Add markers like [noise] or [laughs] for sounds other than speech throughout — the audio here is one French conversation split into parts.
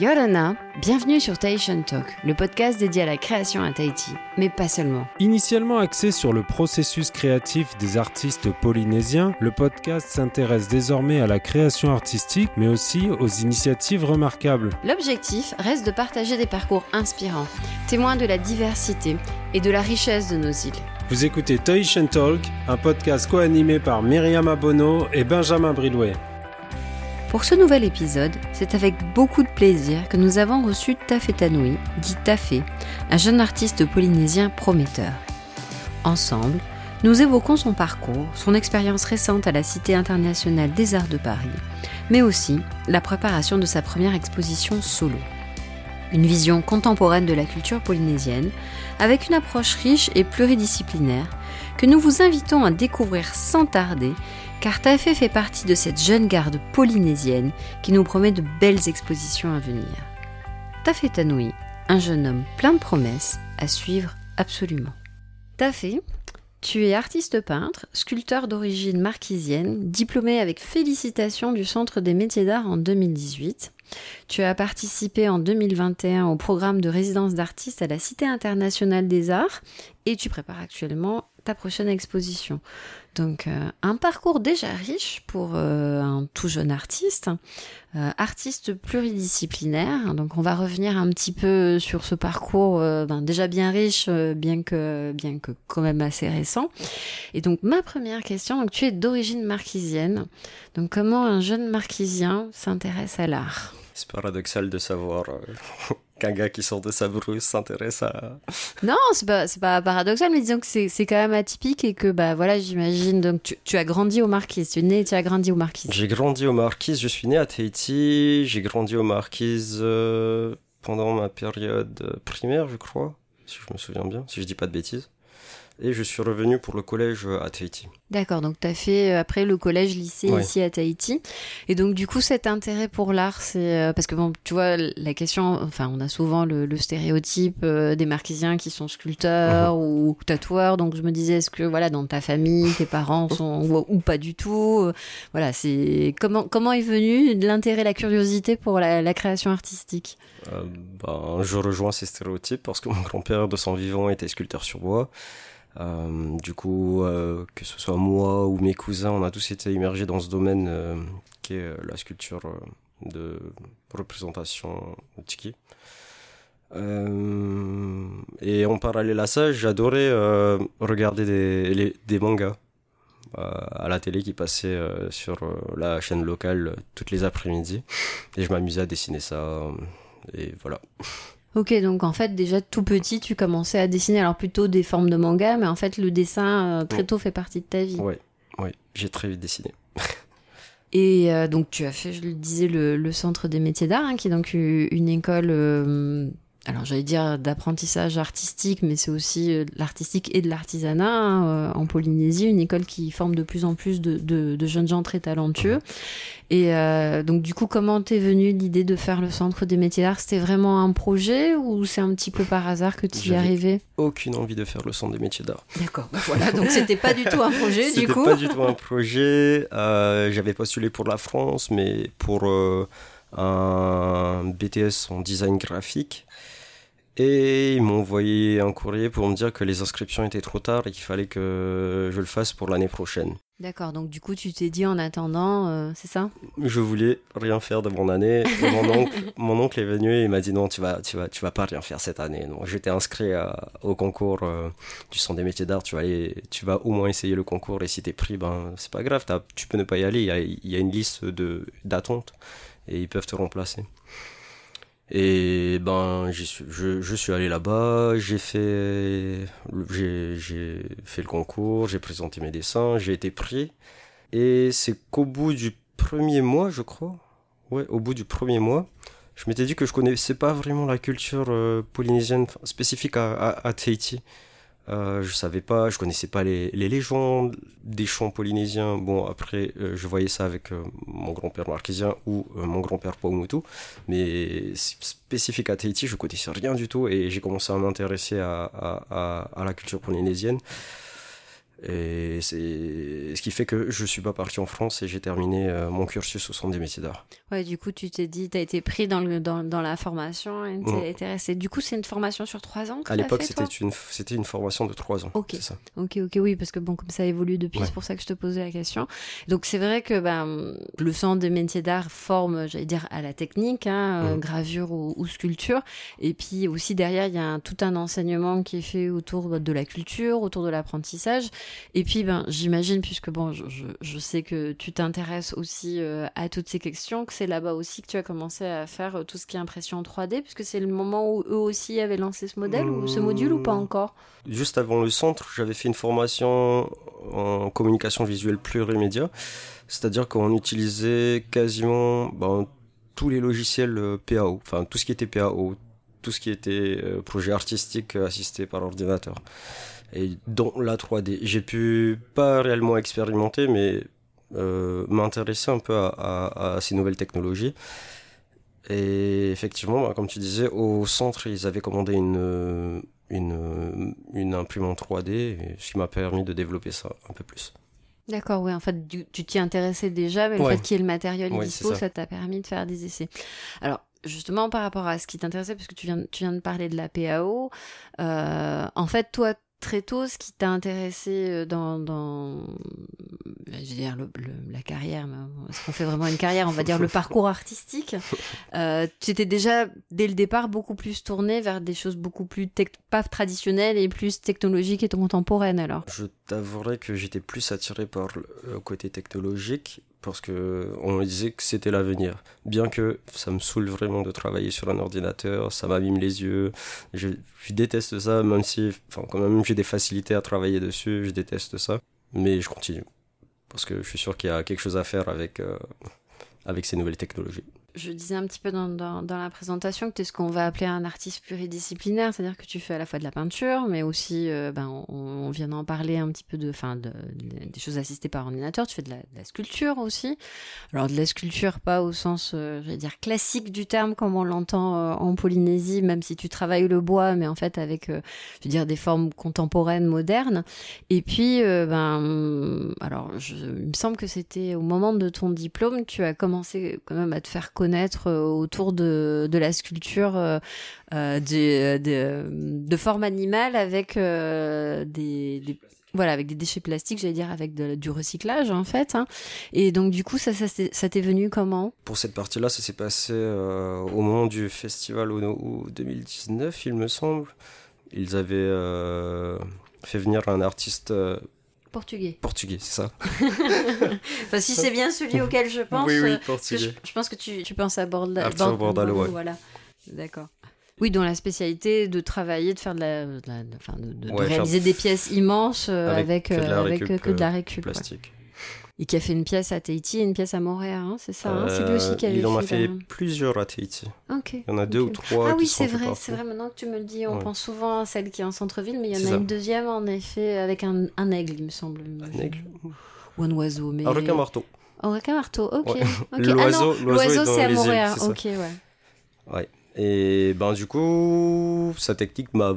Yorana, bienvenue sur Tahitian Talk, le podcast dédié à la création à Tahiti, mais pas seulement. Initialement axé sur le processus créatif des artistes polynésiens, le podcast s'intéresse désormais à la création artistique, mais aussi aux initiatives remarquables. L'objectif reste de partager des parcours inspirants, témoins de la diversité et de la richesse de nos îles. Vous écoutez Tahitian Talk, un podcast co-animé par Myriam Abono et Benjamin Bridouet. Pour ce nouvel épisode, c'est avec beaucoup de plaisir que nous avons reçu Tafé Tanoui, dit Tafé, un jeune artiste polynésien prometteur. Ensemble, nous évoquons son parcours, son expérience récente à la Cité internationale des arts de Paris, mais aussi la préparation de sa première exposition solo. Une vision contemporaine de la culture polynésienne, avec une approche riche et pluridisciplinaire, que nous vous invitons à découvrir sans tarder car Tafé fait partie de cette jeune garde polynésienne qui nous promet de belles expositions à venir. Tafé Tanoui, un jeune homme plein de promesses à suivre absolument. Tafé, tu es artiste peintre, sculpteur d'origine marquisienne, diplômé avec félicitations du Centre des métiers d'art en 2018. Tu as participé en 2021 au programme de résidence d'artistes à la Cité internationale des arts et tu prépares actuellement prochaine exposition. Donc euh, un parcours déjà riche pour euh, un tout jeune artiste, euh, artiste pluridisciplinaire. Donc on va revenir un petit peu sur ce parcours ben, déjà bien riche, bien que bien que quand même assez récent. Et donc ma première question, donc tu es d'origine marquisienne. Donc comment un jeune marquisien s'intéresse à l'art? C'est paradoxal de savoir qu'un gars qui sort de sa brousse s'intéresse à. Non, c'est pas, pas paradoxal, mais disons que c'est, quand même atypique et que, bah voilà, j'imagine. Donc, tu, tu as grandi aux Marquises. Tu es né et tu as grandi aux Marquises. J'ai grandi aux Marquises. Je suis né à Tahiti. J'ai grandi aux Marquises euh, pendant ma période primaire, je crois, si je me souviens bien, si je dis pas de bêtises et je suis revenu pour le collège à Tahiti. D'accord, donc tu as fait euh, après le collège, lycée ici à Tahiti. Et donc du coup cet intérêt pour l'art, c'est euh, parce que bon, tu vois, la question, enfin on a souvent le, stéréotype euh, des marquisiens qui sont sculpteurs mhm. ou tatoueurs, donc je me disais, est-ce que voilà, dans ta famille, tes parents sont ou, pas du tout Voilà, c'est comment, comment est venu l'intérêt, la curiosité pour la, création artistique? Ben, Je rejoins ces stéréotypes parce que mon grand-père de son vivant était sculpteur sur bois. Euh, du coup, euh, que ce soit moi ou mes cousins, on a tous été immergés dans ce domaine euh, qui est la sculpture de représentation tiki. et en parallèle à ça, j'adorais regarder des, des mangas à la télé qui passaient sur la chaîne locale toutes les après-midi. Et je m'amusais à dessiner ça. et voilà. Ok, donc en fait, déjà tout petit, tu commençais à dessiner, alors plutôt des formes de manga, mais en fait, le dessin euh, très tôt fait partie de ta vie. Oui, ouais, j'ai très vite dessiné. [laughs] Et euh, donc, tu as fait, je le disais, le, Centre des métiers d'art, hein, qui est donc une école euh, alors j'allais dire d'apprentissage artistique, mais c'est aussi euh, l'artistique et de l'artisanat hein, euh, en Polynésie, une école qui forme de plus en plus de, jeunes gens très talentueux. Et euh, donc du coup, comment t'es venue l'idée de faire le centre des métiers d'art? C'était vraiment un projet ou c'est un petit peu par hasard que tu y es arrivé Aucune envie de faire le centre des métiers d'art. D'accord, bah voilà, donc c'était pas du tout un projet du coup. C'était pas du tout un projet. J'avais postulé pour la France, mais pour un BTS en design graphique. Et ils m'ont envoyé un courrier pour me dire que les inscriptions étaient trop tard et qu'il fallait que je le fasse pour l'année prochaine. D'accord, donc du coup tu t'es dit en attendant, euh, c'est ça? Je voulais rien faire de mon année. mon, oncle, [laughs] mon oncle est venu et il m'a dit non, tu vas, tu vas, tu vas pas rien faire cette année. Donc j'étais inscrit au concours euh, du centre des métiers d'art. Tu vas aller, tu vas au moins essayer le concours et si t'es pris, ben c'est pas grave, tu peux ne pas y aller. Il y a, il y a une liste d'attente et ils peuvent te remplacer. Et ben, suis, je, je, suis allé là-bas, j'ai fait, j'ai fait le concours, j'ai présenté mes dessins, j'ai été pris. Et c'est qu'au bout du premier mois, je crois, ouais, au bout du premier mois, je m'étais dit que je connaissais pas vraiment la culture euh, polynésienne spécifique à, à, à Tahiti. Euh, je savais pas, je connaissais pas les, légendes des chants polynésiens. Bon, après, euh, je voyais ça avec euh, mon grand-père marquisien ou euh, mon grand-père Paumotu, mais spécifique à Tahiti, je connaissais rien du tout et j'ai commencé à m'intéresser à, la culture polynésienne. Et c'est ce qui fait que je suis pas parti en France et j'ai terminé euh, mon cursus au Centre des métiers d'art. Ouais, du coup, tu t'es dit, tu as été pris dans, le, dans, dans la formation et t'es Mm. resté. Du coup, c'est une formation sur trois ans que À l'époque, c'était une, c'était une formation de trois ans. Ok. Ça. Ok, ok, oui, parce que bon, comme ça évolue depuis, Ouais. c'est pour ça que je te posais la question. Donc c'est vrai que ben, le centre des métiers d'art forme, j'allais dire, à la technique, hein, euh, Mhm. gravure ou, ou sculpture. Et puis aussi derrière, il y a un- tout un enseignement qui est fait autour de la culture, autour de l'apprentissage. Et puis, ben, j'imagine, puisque bon, je, je, je sais que tu t'intéresses aussi euh, à toutes ces questions, que c'est là-bas aussi que tu as commencé à faire euh, tout ce qui est impression en 3D, puisque c'est le moment où eux aussi avaient lancé ce modèle ou ce module ou pas encore? Juste avant le centre, j'avais fait une formation en communication visuelle plurimédia, c'est-à-dire qu'on utilisait quasiment ben, tous les logiciels euh, PAO, enfin tout ce qui était PAO, tout ce qui était projet artistique assisté par ordinateur. Et dans la 3D, j'ai pu pas réellement expérimenter, mais euh, m'intéresser un peu à, à- à ces nouvelles technologies. Et effectivement, bah, comme tu disais, au centre, ils avaient commandé une, une, une imprimante 3D, et ce qui m'a permis de développer ça un peu plus. D'accord, oui, en fait, tu t'y intéressais déjà, mais le Ouais. fait qu'il y ait le matériel Ouais, dispo, ça. t'a permis de faire des essais. Alors, justement, par rapport à ce qui t'intéressait, parce que tu viens, tu viens de parler de la PAO, euh, en fait, toi, très tôt, ce qui t'a intéressé euh, dans, dans je veux dire, le, le- la carrière, est-ce qu'on fait vraiment une carrière On va dire le parcours artistique. [laughs] Euh, tu étais déjà, dès le départ, beaucoup plus tourné vers des choses beaucoup plus, pas traditionnelles et plus technologiques et contemporaines, alors? Je t'avouerai que j'étais plus attiré par le côté technologique parce que on me disait que c'était l'avenir. Bien que ça me saoule vraiment de travailler sur un ordinateur, ça m'abîme les yeux. Je, déteste ça, même si, enfin, quand même, j'ai des facilités à travailler dessus, je déteste ça. Mais je continue parce que je suis sûr qu'il y a quelque chose à faire avec euh, avec ces nouvelles technologies. Je disais un petit peu dans, la présentation que tu es ce qu'on va appeler un artiste pluridisciplinaire, c'est-à-dire que tu fais à la fois de la peinture, mais aussi, euh, ben, on, vient d'en parler un petit peu de, fin, de, de- des choses assistées par ordinateur. Tu fais de la, sculpture aussi. Alors de la sculpture, pas au sens, euh, j'allais dire classique du terme, comme on l'entend euh, en Polynésie, même si tu travailles le bois, mais en fait avec, je veux dire, des formes contemporaines, modernes. Et puis, ben, alors, je, il me semble que c'était au moment de ton diplôme, tu as commencé quand même à te faire connaître euh, autour de, de la sculpture euh, euh, des- des- de forme animale avec euh, des, voilà, avec des déchets plastiques, j'allais dire avec de- du recyclage en fait. hein. Et donc du coup, ça, t'est venu comment? Pour cette partie-là, ça s'est passé euh, au moment du festival au, au 2019, il me semble. Ils avaient euh, fait venir un artiste euh, Portugais. portugais, c'est ça [laughs] Enfin, si c'est bien celui auquel je pense. Oui, oui, euh, portugais. je, je pense que tu, tu penses à Borda- Bord- Bordalo, ouais. Voilà. D'accord. Oui, dont la spécialité de travailler, de faire de la, de, la- de- enfin, de, de- de Ouais, faire- réaliser des pièces immenses euh, avec, Avec que de la euh, avec récup, euh, que de la récup. ouais. Et qui a fait une pièce à Tahiti et une pièce à Montréal, hein, c'est ça hein c'est lui aussi qui Euh, avait il en a fait. plusieurs à Tahiti. Il y en a deux ou trois Ah oui, c'est vrai, c'est vrai. Maintenant que tu me le dis, on Ouais. pense souvent à celle qui est en centre-ville, mais il y en a ça. une deuxième en effet avec un, un aigle, il me semble. Un aigle Ou un oiseau, mais. Un requin marteau. Un requin marteau, ok. Ouais. ok. Ah L'oiseau- non, l'oiseau c'est à Montréal. Ok, ouais. Ouais. Et ben du coup, sa technique m'a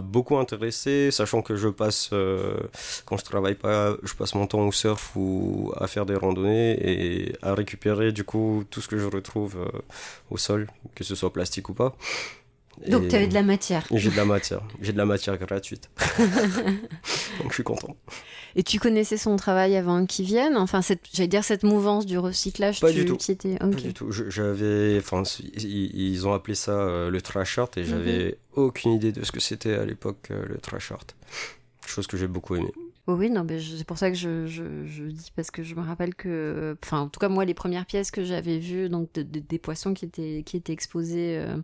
beaucoup intéressé, sachant que je passe euh, quand je travaille pas, je passe mon temps au surf ou à faire des randonnées et à récupérer du coup tout ce que je retrouve euh, au sol, que ce soit plastique ou pas. Donc tu avais de la matière. J'ai de la matière, j'ai de la matière gratuite. [laughs] Donc je suis content. Et tu connaissais son travail avant qu'il vienne? Enfin, cette- j'allais dire cette mouvance du recyclage. Pas tu, du tout. étais- Pas du tout. J'avais, enfin, ils, ont appelé ça euh, le trash art et j'avais Mhm. aucune idée de ce que c'était à l'époque euh, le trash art. Chose que j'ai beaucoup aimé. Oui, oui, non, mais c'est pour ça que je, je, je dis parce que je me rappelle que, enfin, en tout cas moi, les premières pièces que j'avais vues, donc de- de- des poissons qui étaient qui étaient exposés euh,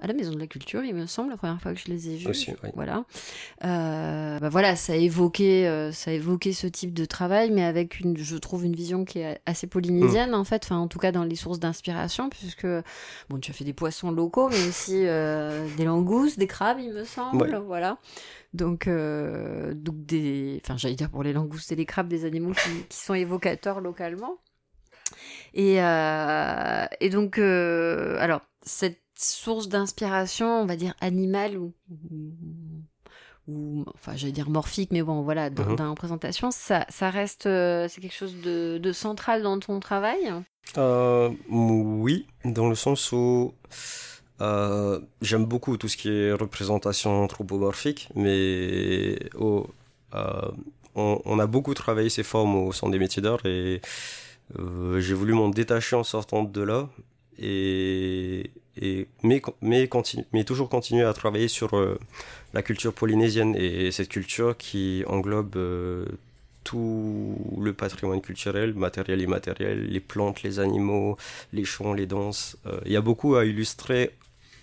à la Maison de la Culture, il me semble, la première fois que je les ai vus. Aussi, oui. Voilà, Euh, bah voilà, ça évoquait, euh, ça évoquait ce type de travail, mais avec une, je trouve une vision qui est assez polynésienne Mm. en fait, enfin en tout cas dans les sources d'inspiration, puisque bon, tu as fait des poissons locaux, mais aussi euh, des langoustes, des crabes, il me semble, Ouais. voilà. Donc, euh, donc des, enfin, j'allais dire pour les langoustes et les crabes, des animaux qui, qui sont évocateurs localement. Et, euh, et donc, euh, alors, cette source d'inspiration, on va dire animale ou, ou, enfin j'allais dire morphique, mais bon voilà, dans, dans la représentation, ça, ça reste, euh, c'est quelque chose de, de central dans ton travail? Euh, oui, dans le sens où euh, j'aime beaucoup tout ce qui est représentation anthropomorphique, mais on, on a beaucoup travaillé ces formes au Centre des métiers d'art et j'ai voulu m'en détacher en sortant de là, et, mais, mais, toujours continuer à travailler sur euh, la culture polynésienne et cette culture qui englobe euh, tout le patrimoine culturel, matériel et immatériel, les plantes, les animaux, les chants, les danses. Euh, Il y a beaucoup à illustrer.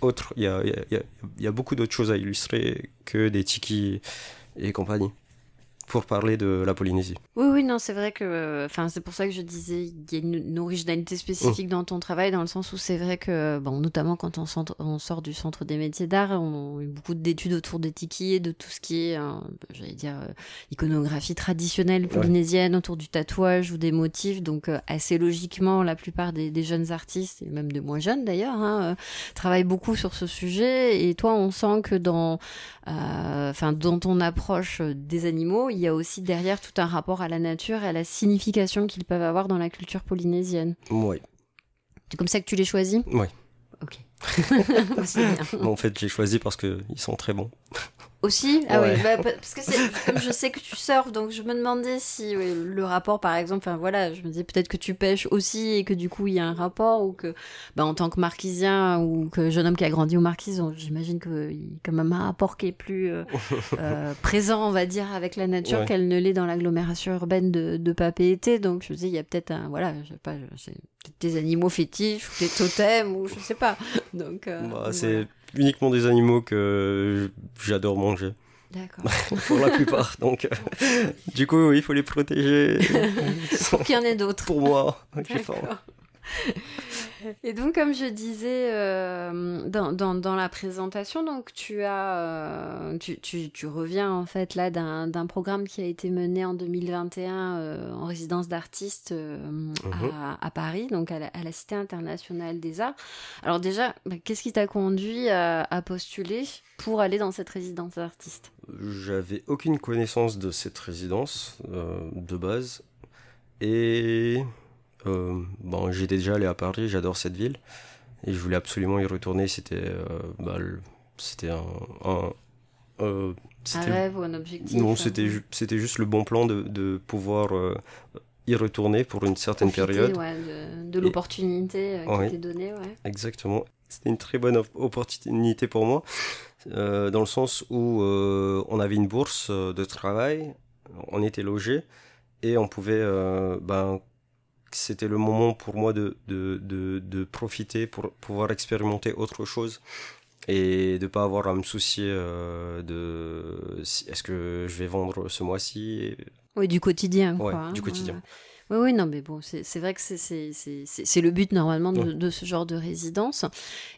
Autre, il y a, y y a- il y a beaucoup d'autres choses à illustrer que des tikis et compagnie pour parler de la Polynésie. Oui, oui, non, c'est vrai que, enfin, c'est pour ça que je disais, il y a une, originalité spécifique dans ton travail, dans le sens où c'est vrai que, bon, notamment quand on, centre- on sort du centre des métiers d'art, on a eu beaucoup d'études autour des tikis et de tout ce qui est, euh, j'allais dire, euh, iconographie traditionnelle polynésienne, autour du tatouage ou des motifs. Donc, euh, assez logiquement, la plupart des, des jeunes artistes, et même de moins jeunes d'ailleurs, hein, euh, travaillent beaucoup sur ce sujet. Et toi, on sent que dans, euh, enfin, dans ton approche des animaux, il y a aussi derrière tout un rapport à la nature et à la signification qu'ils peuvent avoir dans la culture polynésienne. Oui, C'est comme ça que tu les choisis? Oui. Ok. [laughs] En fait, j'ai choisi parce qu'ils sont très bons. Aussi Ah Ouais. oui, bah, pa- parce que comme je sais que tu surfes, donc je me demandais si oui, le rapport, par exemple, enfin voilà, je me disais peut-être que tu pêches aussi et que du coup il y a un rapport ou que, bah, en tant que marquisien ou que jeune homme qui a grandi aux marquises, on- j'imagine qu'il y a quand même un rapport qui est plus euh, [laughs] euh, présent, on va dire, avec la nature Ouais. qu'elle ne l'est dans l'agglomération urbaine de, de Papeete. Donc je me dis, il y a peut-être un, voilà, je sais pas, des animaux fétiches ou des totems ou je sais pas. Donc, euh, Bah, donc c'est voilà. Uniquement des animaux que j'adore manger, D'accord. [laughs] pour la plupart. Donc, euh, du coup, oui, il faut les protéger. [laughs] Pour qu'il y en ait d'autres. pour moi. D'accord. [laughs] Et donc, comme je disais euh, dans, dans, dans la présentation, donc tu as, euh, tu, tu, tu reviens en fait là d'un programme qui a été mené en 2021 euh, en résidence d'artiste euh, à, à Paris, donc à la, à la Cité internationale des arts. Alors déjà, bah, qu'est-ce qui t'a conduit à, à postuler pour aller dans cette résidence d'artiste? J'avais aucune connaissance de cette résidence de base. Et bon, j'étais déjà allé à Paris, j'adore cette ville. Et je voulais absolument y retourner. C'était euh, bah, le- c'était un. un- euh, Un c'était- rêve ou un objectif non, hein c'était ju- c'était juste le bon plan de, de pouvoir euh, y retourner pour une certaine Profiter, période. ouais, de, l'opportunité euh, qui Oui. t'est donnée, ouais. Exactement. C'était une très bonne op- opportunité pour moi, euh, dans le sens où euh, on avait une bourse euh, de travail, on était logé et on pouvait, euh, ben, c'était le moment pour moi de, de, de, de profiter pour pouvoir expérimenter autre chose et de pas avoir à me soucier euh, de si, est-ce que je vais vendre ce mois-ci Oui, du quotidien. Ouais, quoi, hein, du quotidien. ouais. Oui, oui, non, mais bon, c'est vrai que c'est- le but normalement de, Ouais. de ce genre de résidence.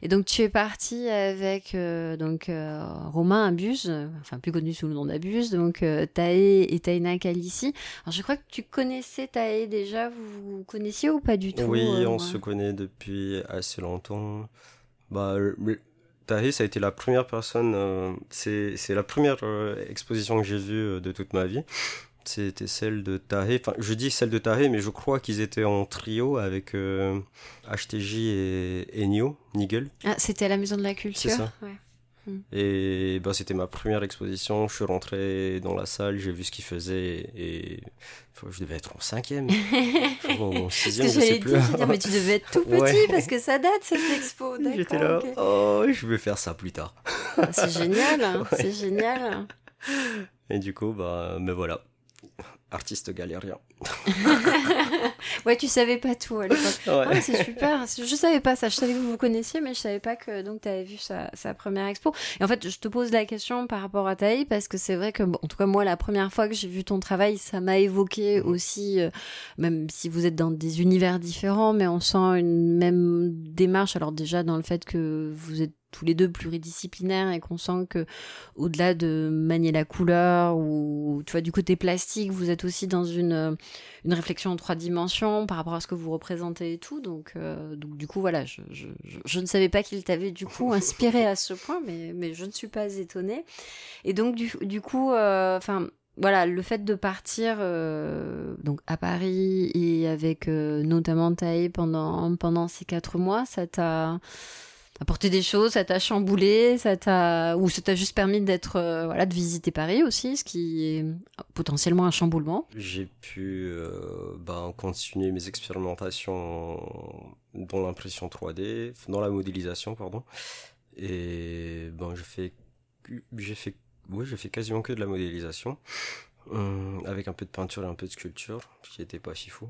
Et donc, tu es parti avec donc donc euh, Romain Abuse, euh, enfin plus connu sous le nom d'Abuse, donc euh, Tae et Taina Kalissi. Alors, je crois que tu connaissais Tae déjà, vous vous connaissiez ou pas du tout Oui, euh, on ouais. se connaît depuis assez longtemps. Bah, le- ça a été la première personne, euh, c'est c'est la première euh, exposition que j'ai vue euh, de toute ma vie. C'était celle de Tahé. Enfin, je dis celle de Tahé, mais je crois qu'ils étaient en trio avec euh, HTJ et Enyo, Nigel. Ah, c'était à la Maison de la Culture. C'est ça. ouais. Et bah, c'était ma première exposition. Je suis rentré dans la salle, j'ai vu ce qu'ils faisaient et je devais être en cinquième, [laughs] en sixième, je sais plus. dire, mais tu devais être tout [laughs] petit Ouais. parce que ça date cette expo. [laughs] J'étais là, oh, je vais faire ça plus tard. Ah, C'est génial, hein, Ouais. c'est génial. Et du coup, bah, me voilà. Artiste galérien. [laughs] Ouais, tu savais pas tout à l'époque. [laughs] Ouais. Ah, c'est super. Je savais pas ça. Je savais que vous vous connaissiez, mais je savais pas que donc tu avais vu sa, sa première expo. Et en fait, je te pose la question par rapport à Taï parce que c'est vrai que, bon, en tout cas, moi, la première fois que j'ai vu ton travail, ça m'a évoqué Mhm. aussi, euh, même si vous êtes dans des univers différents, mais on sent une même démarche. Alors déjà dans le fait que vous êtes tous les deux pluridisciplinaires et qu'on sent que au-delà de manier la couleur ou tu vois du côté plastique vous êtes aussi dans une une réflexion en trois dimensions attention par rapport à ce que vous représentez et tout. Donc, euh, donc du coup, voilà, je, je, je, ne savais pas qu'il t'avait du coup [laughs] inspiré à ce point, mais, mais je ne suis pas étonnée. Et donc, du, du coup, enfin voilà, le fait de partir euh, donc à Paris et avec euh, notamment Taï pendant pendant ces quatre mois, ça t'a apporté des choses, ça t'a chamboulé, ça t'a ou ça t'a juste permis d'être euh, voilà de visiter Paris aussi, ce qui est potentiellement un chamboulement. J'ai pu ben, continuer mes expérimentations dans l'impression 3D, dans la modélisation pardon, et ben j'ai fait j'ai fait oui, j'ai fait quasiment que de la modélisation, euh, avec un peu de peinture et un peu de sculpture, ce qui n'était pas si fou.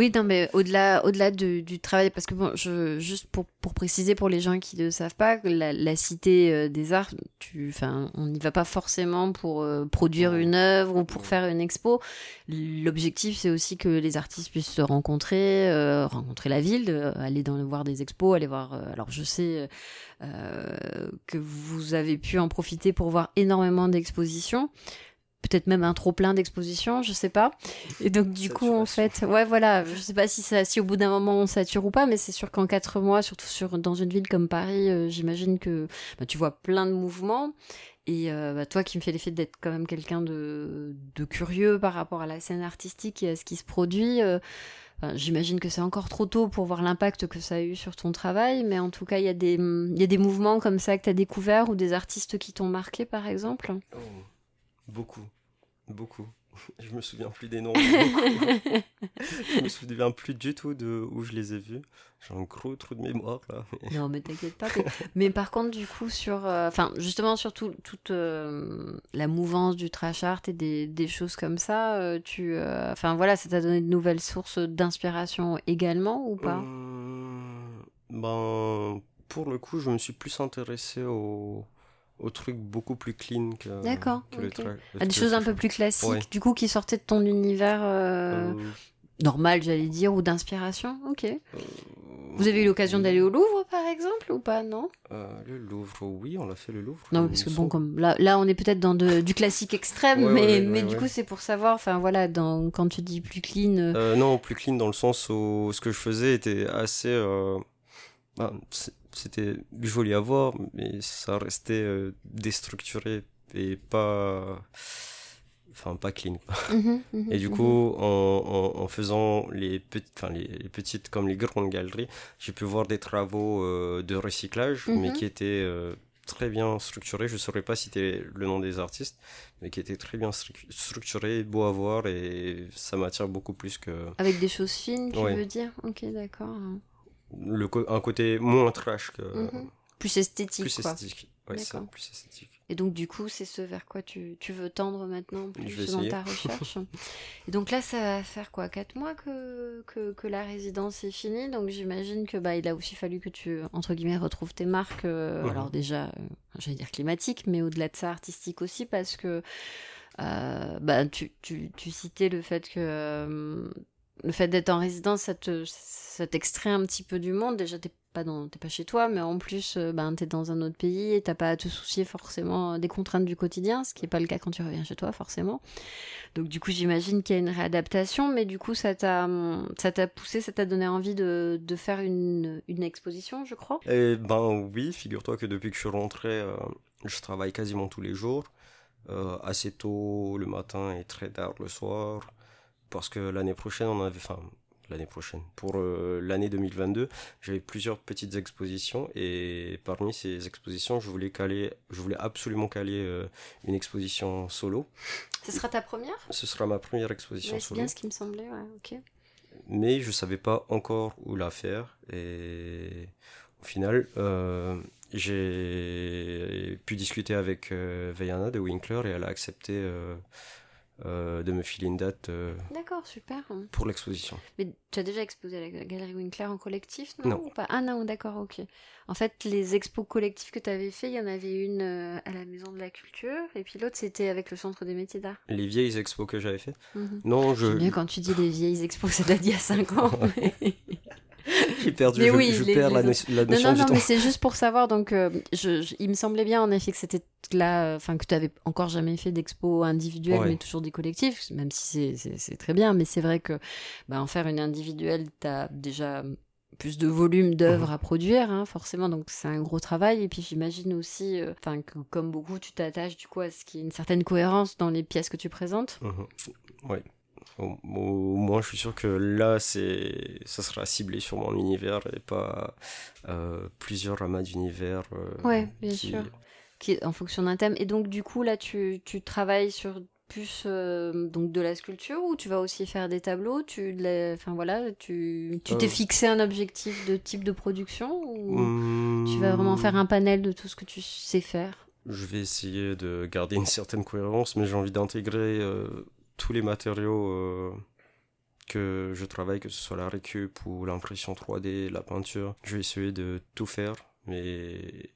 Oui, non, mais au-delà, au-delà du travail, parce que bon, je, juste pour, pour préciser pour les gens qui ne savent pas, la, la cité euh, des arts, tu, enfin, on n'y va pas forcément pour euh, produire une œuvre ou pour faire une expo. L'objectif, c'est aussi que les artistes puissent se rencontrer, euh, rencontrer la ville, aller dans voir des expos, aller voir. alors, je sais que vous avez pu en profiter pour voir énormément d'expositions peut-être même un trop plein d'expositions, je sais pas. Et donc du coup en fait, ouais voilà, je sais pas si ça, si au bout d'un moment on sature ou pas, mais c'est sûr qu'en quatre mois, surtout sur dans une ville comme Paris, euh, j'imagine que bah, tu vois plein de mouvements. Et euh, bah, toi qui me fais l'effet d'être quand même quelqu'un de, de curieux par rapport à la scène artistique et à ce qui se produit. Euh, J'imagine que c'est encore trop tôt pour voir l'impact que ça a eu sur ton travail, mais en tout cas, il y, a des, il y a des mouvements comme ça que tu as découvert ou des artistes qui t'ont marqué, par exemple? Oh. Beaucoup. Beaucoup. [laughs] Je me souviens plus des noms. je me souviens plus du tout de où je les ai vus. J'ai un gros trou de mémoire là. non, mais t'inquiète pas. mais par contre, du coup, sur, euh, enfin, justement sur toute euh, la mouvance du trash art et des, des choses comme ça, euh, tu, enfin voilà, ça t'a donné de nouvelles sources d'inspiration également ou pas? Ben, pour le coup, je me suis plus intéressé au au truc beaucoup plus clean que, D'accord, le, ah, Des choses un peu plus classiques, du coup, qui sortaient de ton univers euh, euh, normal, j'allais dire, ou d'inspiration. Ok. Euh, Vous avez eu l'occasion d'aller au Louvre, par exemple, ou pas, non? Le Louvre, oui, on l'a fait le Louvre. Non, parce que bon, comme là, là on est peut-être dans du classique extrême, mais, mais du coup, c'est pour savoir, enfin voilà, dans, quand tu dis plus clean. non, plus clean dans le sens où ce que je faisais était assez. Ben, c'était joli à voir, mais ça restait euh, déstructuré et pas. Enfin, pas clean. Mhm, mhm, et du mhm. coup, en, en, faisant les, petites, enfin, les, petites comme les grandes galeries, j'ai pu voir des travaux euh, de recyclage, mais qui étaient euh, très bien structurés. Je ne saurais pas citer le nom des artistes, mais qui étaient très bien structurés, beaux à voir, et ça m'attire beaucoup plus que. Avec des choses fines, tu veux dire? Ok, d'accord le un côté moins trash que mhm. plus esthétique plus esthétique. Ouais, ça, plus esthétique. Et donc du coup c'est ce vers quoi tu, tu veux tendre maintenant plus dans ta recherche. [laughs] Et donc là ça va faire quoi quatre mois que, que, que la résidence est finie? Donc j'imagine que bah il a aussi fallu que tu entre guillemets retrouves tes marques euh, mhm. alors déjà euh, j'allais dire climatique mais au-delà de ça artistique aussi parce que euh, bah, tu, tu, tu, citais le fait que le fait d'être en résidence, ça te, ça t'extrait un petit peu du monde. Déjà, t'es pas t'es pas chez toi, mais en plus, euh, ben, t'es dans un autre pays et t'as pas à te soucier forcément des contraintes du quotidien, ce qui est pas le cas quand tu reviens chez toi, forcément. Donc, du coup, j'imagine qu'il y a une réadaptation, mais du coup, ça t'a, ça t'a poussé, ça t'a donné envie de, de faire une, une exposition, je crois? Eh ben, oui, figure-toi que depuis que je suis rentré, euh, je travaille quasiment tous les jours, euh, assez tôt le matin et très tard le soir parce que l'année prochaine, on avait, enfin, l'année prochaine, pour euh, l'année 2022, j'avais plusieurs petites expositions et parmi ces expositions, je voulais caler, je voulais absolument caler euh, une exposition solo. Ce sera ta première? Ce sera ma première exposition solo. C'est bien ce qui me semblait, ouais, ok. Mais je savais pas encore où la faire et au final, euh, j'ai pu discuter avec Veyana de Winkler et elle a accepté euh, de me filer une date euh, D'accord, super. pour l'exposition. Mais tu as déjà exposé à la Galerie Winkler en collectif, non, Ou pas? Ah non, d'accord, ok. En fait, les expos collectifs que tu avais fait, il y en avait une euh, à la Maison de la Culture, et puis l'autre, c'était avec le Centre des métiers d'art. Les vieilles expos que j'avais fait mhm. Non, je... Bien quand tu dis les vieilles expos, [laughs] c'est d'il y a 5 ans. [laughs] [laughs] J'ai perdu, Mais je, oui, je les- perds les la, autres. no- la Non, notion non, du non, temps. mais c'est juste pour savoir. Donc, euh, je, je- il me semblait bien en effet que c'était là, enfin que tu avais encore jamais fait d'expo individuelle, Ouais. mais toujours des collectifs, même si c'est- très bien. Mais c'est vrai que bah, en faire une individuelle, tu as déjà plus de volume d'œuvres Mhm. à produire, hein, forcément. Donc c'est un gros travail. Et puis j'imagine aussi, euh, enfin que comme beaucoup, tu t'attaches du coup à ce qu'il y ait une certaine cohérence dans les pièces que tu présentes. Mhm. Ouais. Au, au moins, je suis sûr que là, c'est, ça sera ciblé sur mon univers et pas euh, plusieurs ramas d'univers. euh, Ouais, bien qui- sûr. qui est en fonction d'un thème. Et donc, du coup, là, tu, tu travailles sur plus euh, donc de la sculpture ou tu vas aussi faire des tableaux? Tu de enfin voilà tu tu t'es Euh. fixé un objectif de type de production ou Hmm, tu vas vraiment faire un panel de tout ce que tu sais faire? Je vais essayer de garder une certaine cohérence, mais j'ai envie d'intégrer tous les matériaux euh, que je travaille, que ce soit la récup ou l'impression 3D, la peinture. Je vais essayer de tout faire, mais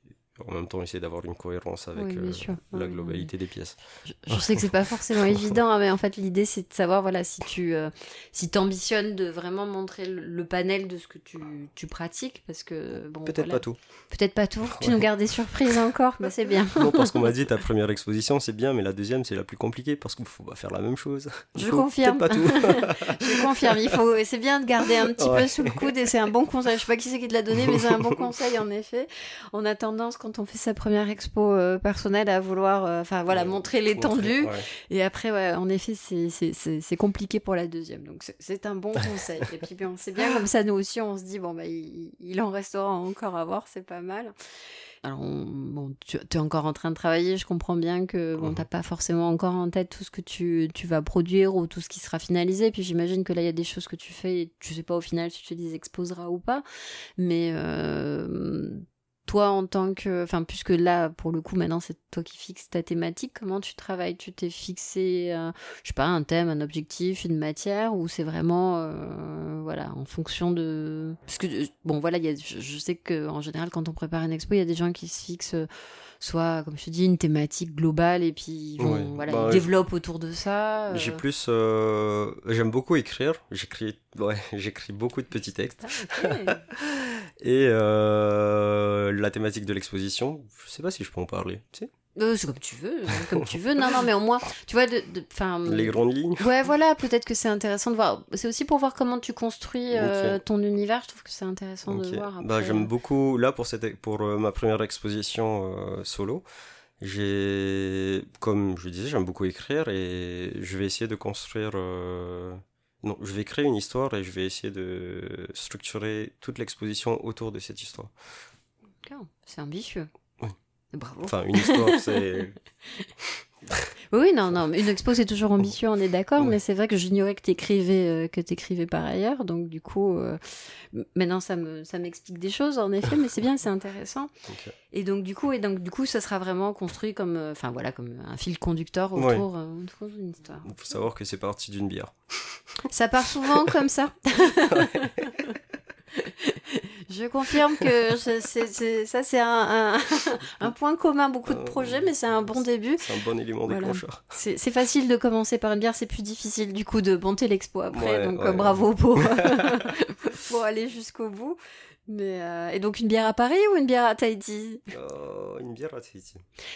en même temps essayer d'avoir une cohérence avec Oui, euh, la Oui, globalité des pièces. Je, je sais que c'est pas forcément [laughs] évident, hein, mais en fait l'idée c'est de savoir voilà si tu euh, si t'ambitionnes de vraiment montrer le, le panel de ce que tu, tu pratiques parce que bon Peut-être voilà. pas tout. peut-être pas tout. Tu Ouais. nous gardes des surprises encore, bah c'est bien. Non, parce qu'on m'a [laughs] dit ta première exposition c'est bien, mais la deuxième c'est la plus compliquée parce qu'il faut pas faire la même chose. Je confirme. Peut-être pas tout. [laughs] Je confirme, il faut c'est bien de garder un petit Ouais. peu sous le coude et c'est un bon conseil. Je sais pas qui c'est qui te l'a donné, mais c'est un bon conseil en effet. On a tendance quand on fait sa première expo euh, personnelle à vouloir, euh, enfin voilà, Ouais, montrer l'étendue. Ouais. Et après, ouais, en effet, c'est- compliqué pour la deuxième. Donc, c'est- un bon conseil. Et puis, bon, c'est bien comme ça, nous aussi, on se dit, bon, bah, il, il en restera encore à voir, c'est pas mal. Alors, on- bon, tu es encore en train de travailler, je comprends bien que bon, Mhm. t'as pas forcément encore en tête tout ce que tu, tu vas produire ou tout ce qui sera finalisé. Puis j'imagine que là, il y a des choses que tu fais et tu sais pas au final si tu les exposeras ou pas. Mais euh, toi, en tant que. Enfin, puisque là, pour le coup, maintenant, c'est toi qui fixes ta thématique, comment tu travailles? Tu t'es fixé, euh, je sais pas, un thème, un objectif, une matière, ou c'est vraiment. euh, voilà, en fonction de. Parce que, euh, bon, voilà, il y a, je, sais qu'en général, quand on prépare une expo, il y a des gens qui se fixent. Soit, comme je te dis, une thématique globale et puis ils, vont, Ouais. voilà, Bah, ils développent autour de ça. euh. J'ai plus. J'aime beaucoup écrire. J'écris ouais, [laughs] j'écris beaucoup de petits textes. Ah. [laughs] Et euh, la thématique de l'exposition, je sais pas si je peux en parler. Tu sais, Euh, c'est comme tu veux, euh, comme tu veux. Non, non, mais au moins, tu vois, de, de, les grandes lignes. Ouais, voilà, peut-être que c'est intéressant de voir. C'est aussi pour voir comment tu construis euh, ton univers. Je trouve que c'est intéressant de voir. Bah, j'aime beaucoup. Là, pour, cette, pour euh, ma première exposition solo, j'ai. Comme je disais, j'aime beaucoup écrire et je vais essayer de construire. Non, je vais créer une histoire et je vais essayer de structurer toute l'exposition autour de cette histoire. C'est ambitieux. Oui. Bravo. Enfin, une histoire, c'est. [laughs] Oui, non, non. Une expo, c'est toujours ambitieux, on est d'accord. Ouais. Mais c'est vrai que j'ignorais que t'écrivais, euh, que t'écrivais par ailleurs. Donc, du coup, euh, maintenant, ça me, ça m'explique des choses, en effet. mais c'est bien, c'est intéressant. [laughs] Et donc, du coup, et donc, du coup, ça sera vraiment construit comme, euh, enfin, voilà, comme un fil conducteur autour d'une histoire. Il faut savoir que c'est parti d'une bière. Ça part souvent comme ça. [laughs] [laughs] Je confirme que je- ça, c'est un, un- [laughs] un point commun, beaucoup de Euh, projets, mais c'est un bon début. C'est un bon élément Voilà. déclencheur. C'est c'est facile de commencer par une bière, c'est plus difficile du coup de monter l'expo après. Ouais, donc ouais, euh, bravo pour, [laughs] [laughs] pour aller jusqu'au bout. Mais euh, et donc une bière à Paris ou une bière à Tahiti? Euh, une bière à Tahiti.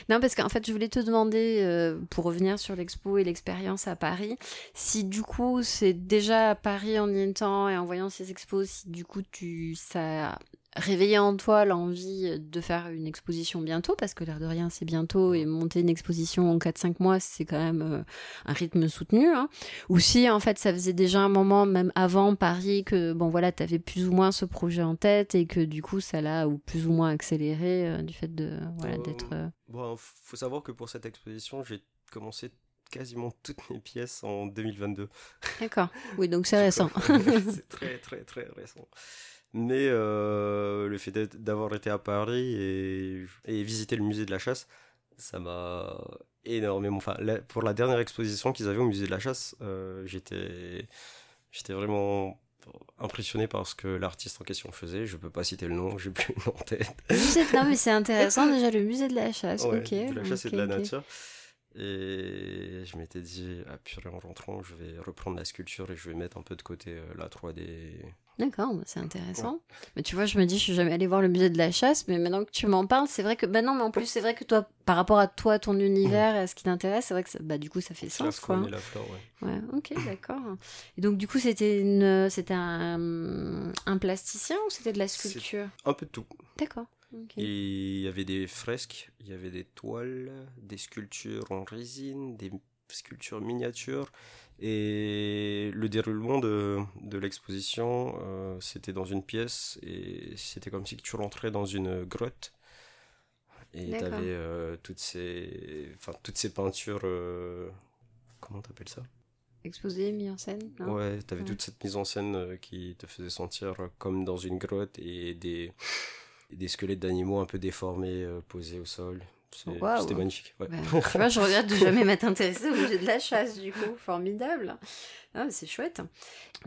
Non, parce qu'en fait, je voulais te demander, euh, pour revenir sur l'expo et l'expérience à Paris, si du coup, c'est déjà à Paris en y étant et en voyant ces expos, si du coup, tu, ça a réveillé en toi l'envie de faire une exposition bientôt, parce que l'air de rien, c'est bientôt, et monter une exposition en 4-5 mois, c'est quand même euh, un rythme soutenu. Hein. Ou si, en fait, ça faisait déjà un moment, même avant Paris, que, bon, voilà, t'avais plus ou moins ce projet en tête, et que du coup, ça l'a ou plus ou moins accéléré euh, du fait de, voilà, Euh, d'être... euh, Bon, faut savoir que pour cette exposition, j'ai commencé quasiment toutes mes pièces en 2022. D'accord. Oui, donc c'est [laughs] récent. [laughs] c'est très très très récent. Mais euh, le fait d'avoir été à Paris et, et visiter le musée de la chasse, ça m'a énormément. Enfin, la- pour la dernière exposition qu'ils avaient au musée de la chasse, euh, j'étais j'étais vraiment impressionné par ce que l'artiste en question faisait. Je peux pas citer le nom, j'ai plus le nom en tête. Non, mais c'est intéressant [laughs] déjà le musée de la chasse. Ouais, ok. de la chasse ok, et de la nature. Et je m'étais dit, ah purée, en rentrant, je vais reprendre la sculpture et je vais mettre un peu de côté euh, la 3D. D'accord, bah, c'est intéressant. Mais tu vois, je me dis, je suis jamais allée voir le musée de la chasse, mais maintenant que tu m'en parles, c'est vrai que, bah non, mais en plus, c'est vrai que toi, par rapport à toi, ton univers et à ce qui t'intéresse, c'est vrai que, ça- bah du coup, ça fait sens, quoi. et la flore, ouais. Ouais, ok, d'accord. Et donc, du coup, c'était une, c'était un, un plasticien ou c'était de la sculpture? Un peu de tout. D'accord. Et il y avait des fresques, il y avait des toiles, des sculptures en résine, des sculptures miniatures. Et le déroulement de, de l'exposition, euh, c'était dans une pièce et c'était comme si tu rentrais dans une grotte. Et tu avais toutes, ces, enfin, toutes ces peintures. euh, comment t'appelles ça? Exposé, mis en scène non? Ouais, t'avais Ouais. toute cette mise en scène euh, qui te faisait sentir euh, comme dans une grotte et des, des squelettes d'animaux un peu déformés euh, posés au sol. C'était magnifique. Ouais. Bah, tu vois, je regrette de [laughs] jamais m'être intéressée au musée de la chasse, du coup. Formidable. Ah, c'est chouette.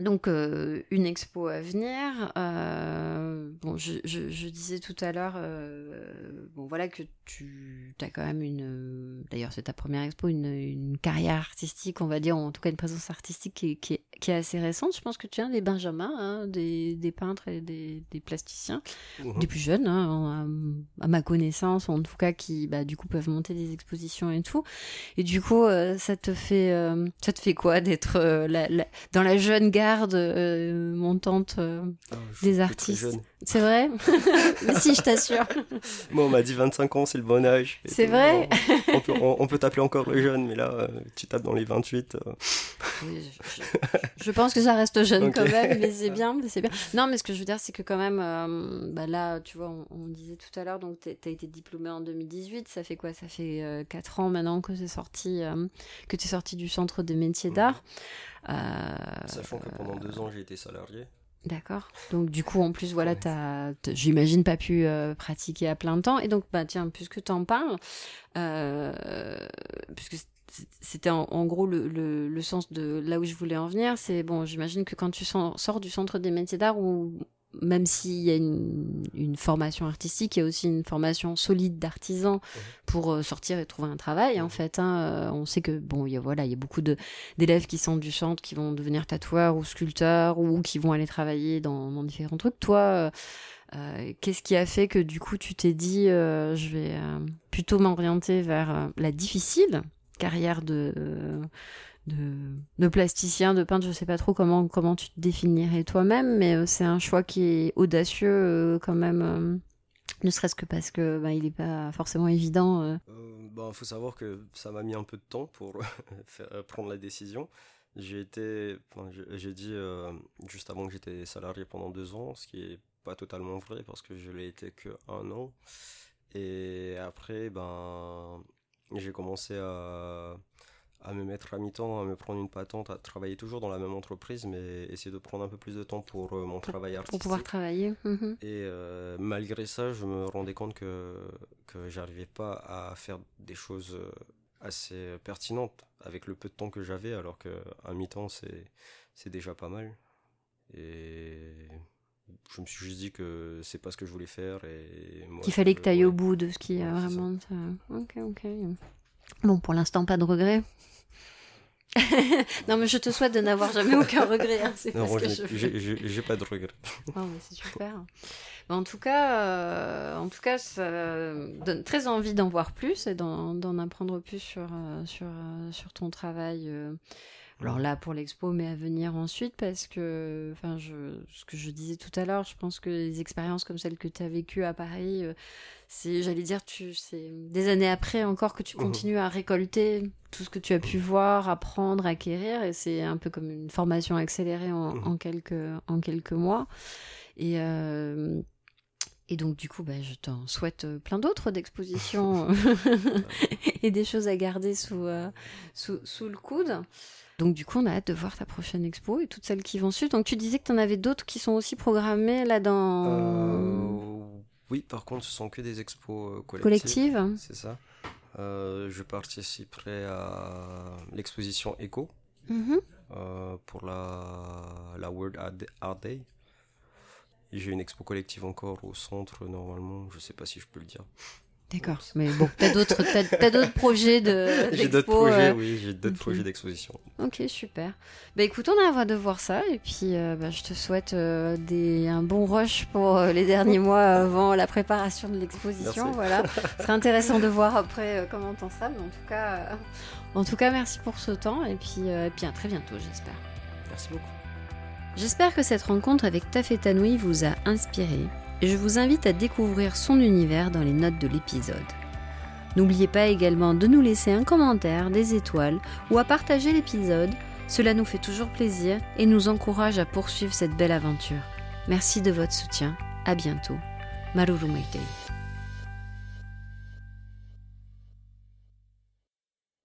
Donc, euh, une expo à venir. Euh, bon, je, je, je disais tout à l'heure, euh, bon, voilà que tu as quand même une. D'ailleurs, c'est ta première expo, une, une carrière artistique, on va dire, en tout cas une présence artistique qui est, qui est, qui est assez récente. Je pense que tu es un des Benjamins, hein, des, des peintres et des, des plasticiens Mhm. des plus jeunes, hein, à, à ma connaissance, en tout cas qui, bah, du coup, peuvent monter des expositions et tout. Et du coup, euh, ça te fait, euh, ça te fait quoi d'être euh, dans la jeune garde montante Ah, des artistes? C'est vrai [laughs] Mais si, je t'assure. Moi, on m'a dit 25 ans, c'est le bon âge. C'est vrai on, peut, on, on peut t'appeler encore le jeune, mais là, euh, tu tapes dans les 28. euh. Oui, je, pense que ça reste jeune quand même, mais c'est [laughs] bien, mais c'est bien. Non, mais ce que je veux dire, c'est que quand même, euh, bah là, tu vois, on, on disait tout à l'heure, donc t'es- t'as été diplômé en 2018, ça fait quoi? Ça fait 4 ans maintenant que sorti, euh, que t'es sorti du centre des métiers d'art. Euh, Sachant que pendant deux ans, j'ai été salarié. D'accord. Donc du coup, en plus, voilà, t'as, t'as- j'imagine, pas pu euh, pratiquer à plein temps. Et donc, bah tiens, puisque t'en parles, euh, puisque c'était en, en gros le, le, le sens de là où je voulais en venir, c'est bon, j'imagine que quand tu sors, sors du centre des métiers d'art, ou même s'il y a une, une formation artistique, il y a aussi une formation solide d'artisan pour euh, sortir et trouver un travail. En Mhm. fait, hein, Euh, on sait que bon, il y a voilà, il y a beaucoup d'élèves qui sont du centre, qui vont devenir tatoueurs ou sculpteurs ou qui vont aller travailler dans, dans différents trucs. Toi, euh, qu'est-ce qui a fait que du coup tu t'es dit euh, je vais euh, plutôt m'orienter vers la difficile carrière de, de plasticien, de peintre, je sais pas trop comment comment tu te définirais toi-même, mais euh, c'est un choix qui est audacieux euh, quand même. euh, ne serait-ce que parce que bah, il est pas forcément évident. Euh, bah, faut savoir que ça m'a mis un peu de temps pour [laughs] prendre la décision. J'ai été, j'ai- dit juste avant que j'étais salarié pendant deux ans, ce qui est pas totalement vrai parce que je l'ai été que un an. Et après, ben, j'ai commencé à, à me mettre à mi-temps, à me prendre une patente, à travailler toujours dans la même entreprise, mais essayer de prendre un peu plus de temps pour euh, mon travail pour artistique. pouvoir travailler. Mhm. Et euh, malgré ça, je me rendais compte que, que j'arrivais pas à faire des choses euh, assez pertinentes avec le peu de temps que j'avais, alors qu'un mi-temps, c'est, c'est déjà pas mal. Et je me suis juste dit que c'est pas ce que je voulais faire. Et moi, Qu'il fallait que tu ailles ouais. au bout de ce qui Ouais, a vraiment. ça- Ok, ok. Bon, pour l'instant, pas de regret. [laughs] non, mais je te souhaite de n'avoir jamais aucun regret. hein, Non, moi, j'ai- pas de regrets. Oh, mais c'est super. Mais en tout cas, euh, en tout cas, ça donne très envie d'en voir plus et d'en apprendre plus sur euh, sur euh, sur ton travail. euh. Alors là pour l'expo, mais à venir ensuite, parce que, enfin, je, ce que je disais tout à l'heure, je pense que les expériences comme celles que tu as vécues à Paris, euh, c'est, j'allais dire, tu, c'est des années après encore que tu Mhm. continues à récolter tout ce que tu as pu voir, apprendre, acquérir, et c'est un peu comme une formation accélérée en, Mhm. en quelques en quelques mois. Et euh, et donc, du coup, bah, je t'en souhaite euh, plein d'autres d'expositions [laughs] [laughs] et des choses à garder sous, euh, sous, sous le coude. Donc, du coup, on a hâte de voir ta prochaine expo et toutes celles qui vont suivre. Donc, tu disais que tu en avais d'autres qui sont aussi programmées là dans. Euh, oui, par contre, ce sont que des expos euh, collectives. Collective C'est ça. Euh, je participerai à l'exposition Echo. Mhm. euh, pour la, la World Art Day- J'ai une expo collective encore au centre, normalement, je sais pas si je peux le dire. D'accord. Mais bon, [laughs] t'as d'autres, t'as, d'autres projets de. [laughs] J'ai d'autres projets, oui, j'ai d'autres projets d'exposition. Ok, super. Bah écoute, on a hâte de voir ça et puis bah, je te souhaite des, un bon rush pour les derniers [laughs] mois avant la préparation de l'exposition. Voilà. Ce serait intéressant de voir après comment t'en seras, mais en tout cas, en tout cas, merci pour ce temps et puis, et puis à très bientôt, j'espère. Merci beaucoup. J'espère que cette rencontre avec Tafetanoui vous a inspiré et je vous invite à découvrir son univers dans les notes de l'épisode. N'oubliez pas également de nous laisser un commentaire, des étoiles ou à partager l'épisode, cela nous fait toujours plaisir et nous encourage à poursuivre cette belle aventure. Merci de votre soutien, à bientôt. Maruru Meitei.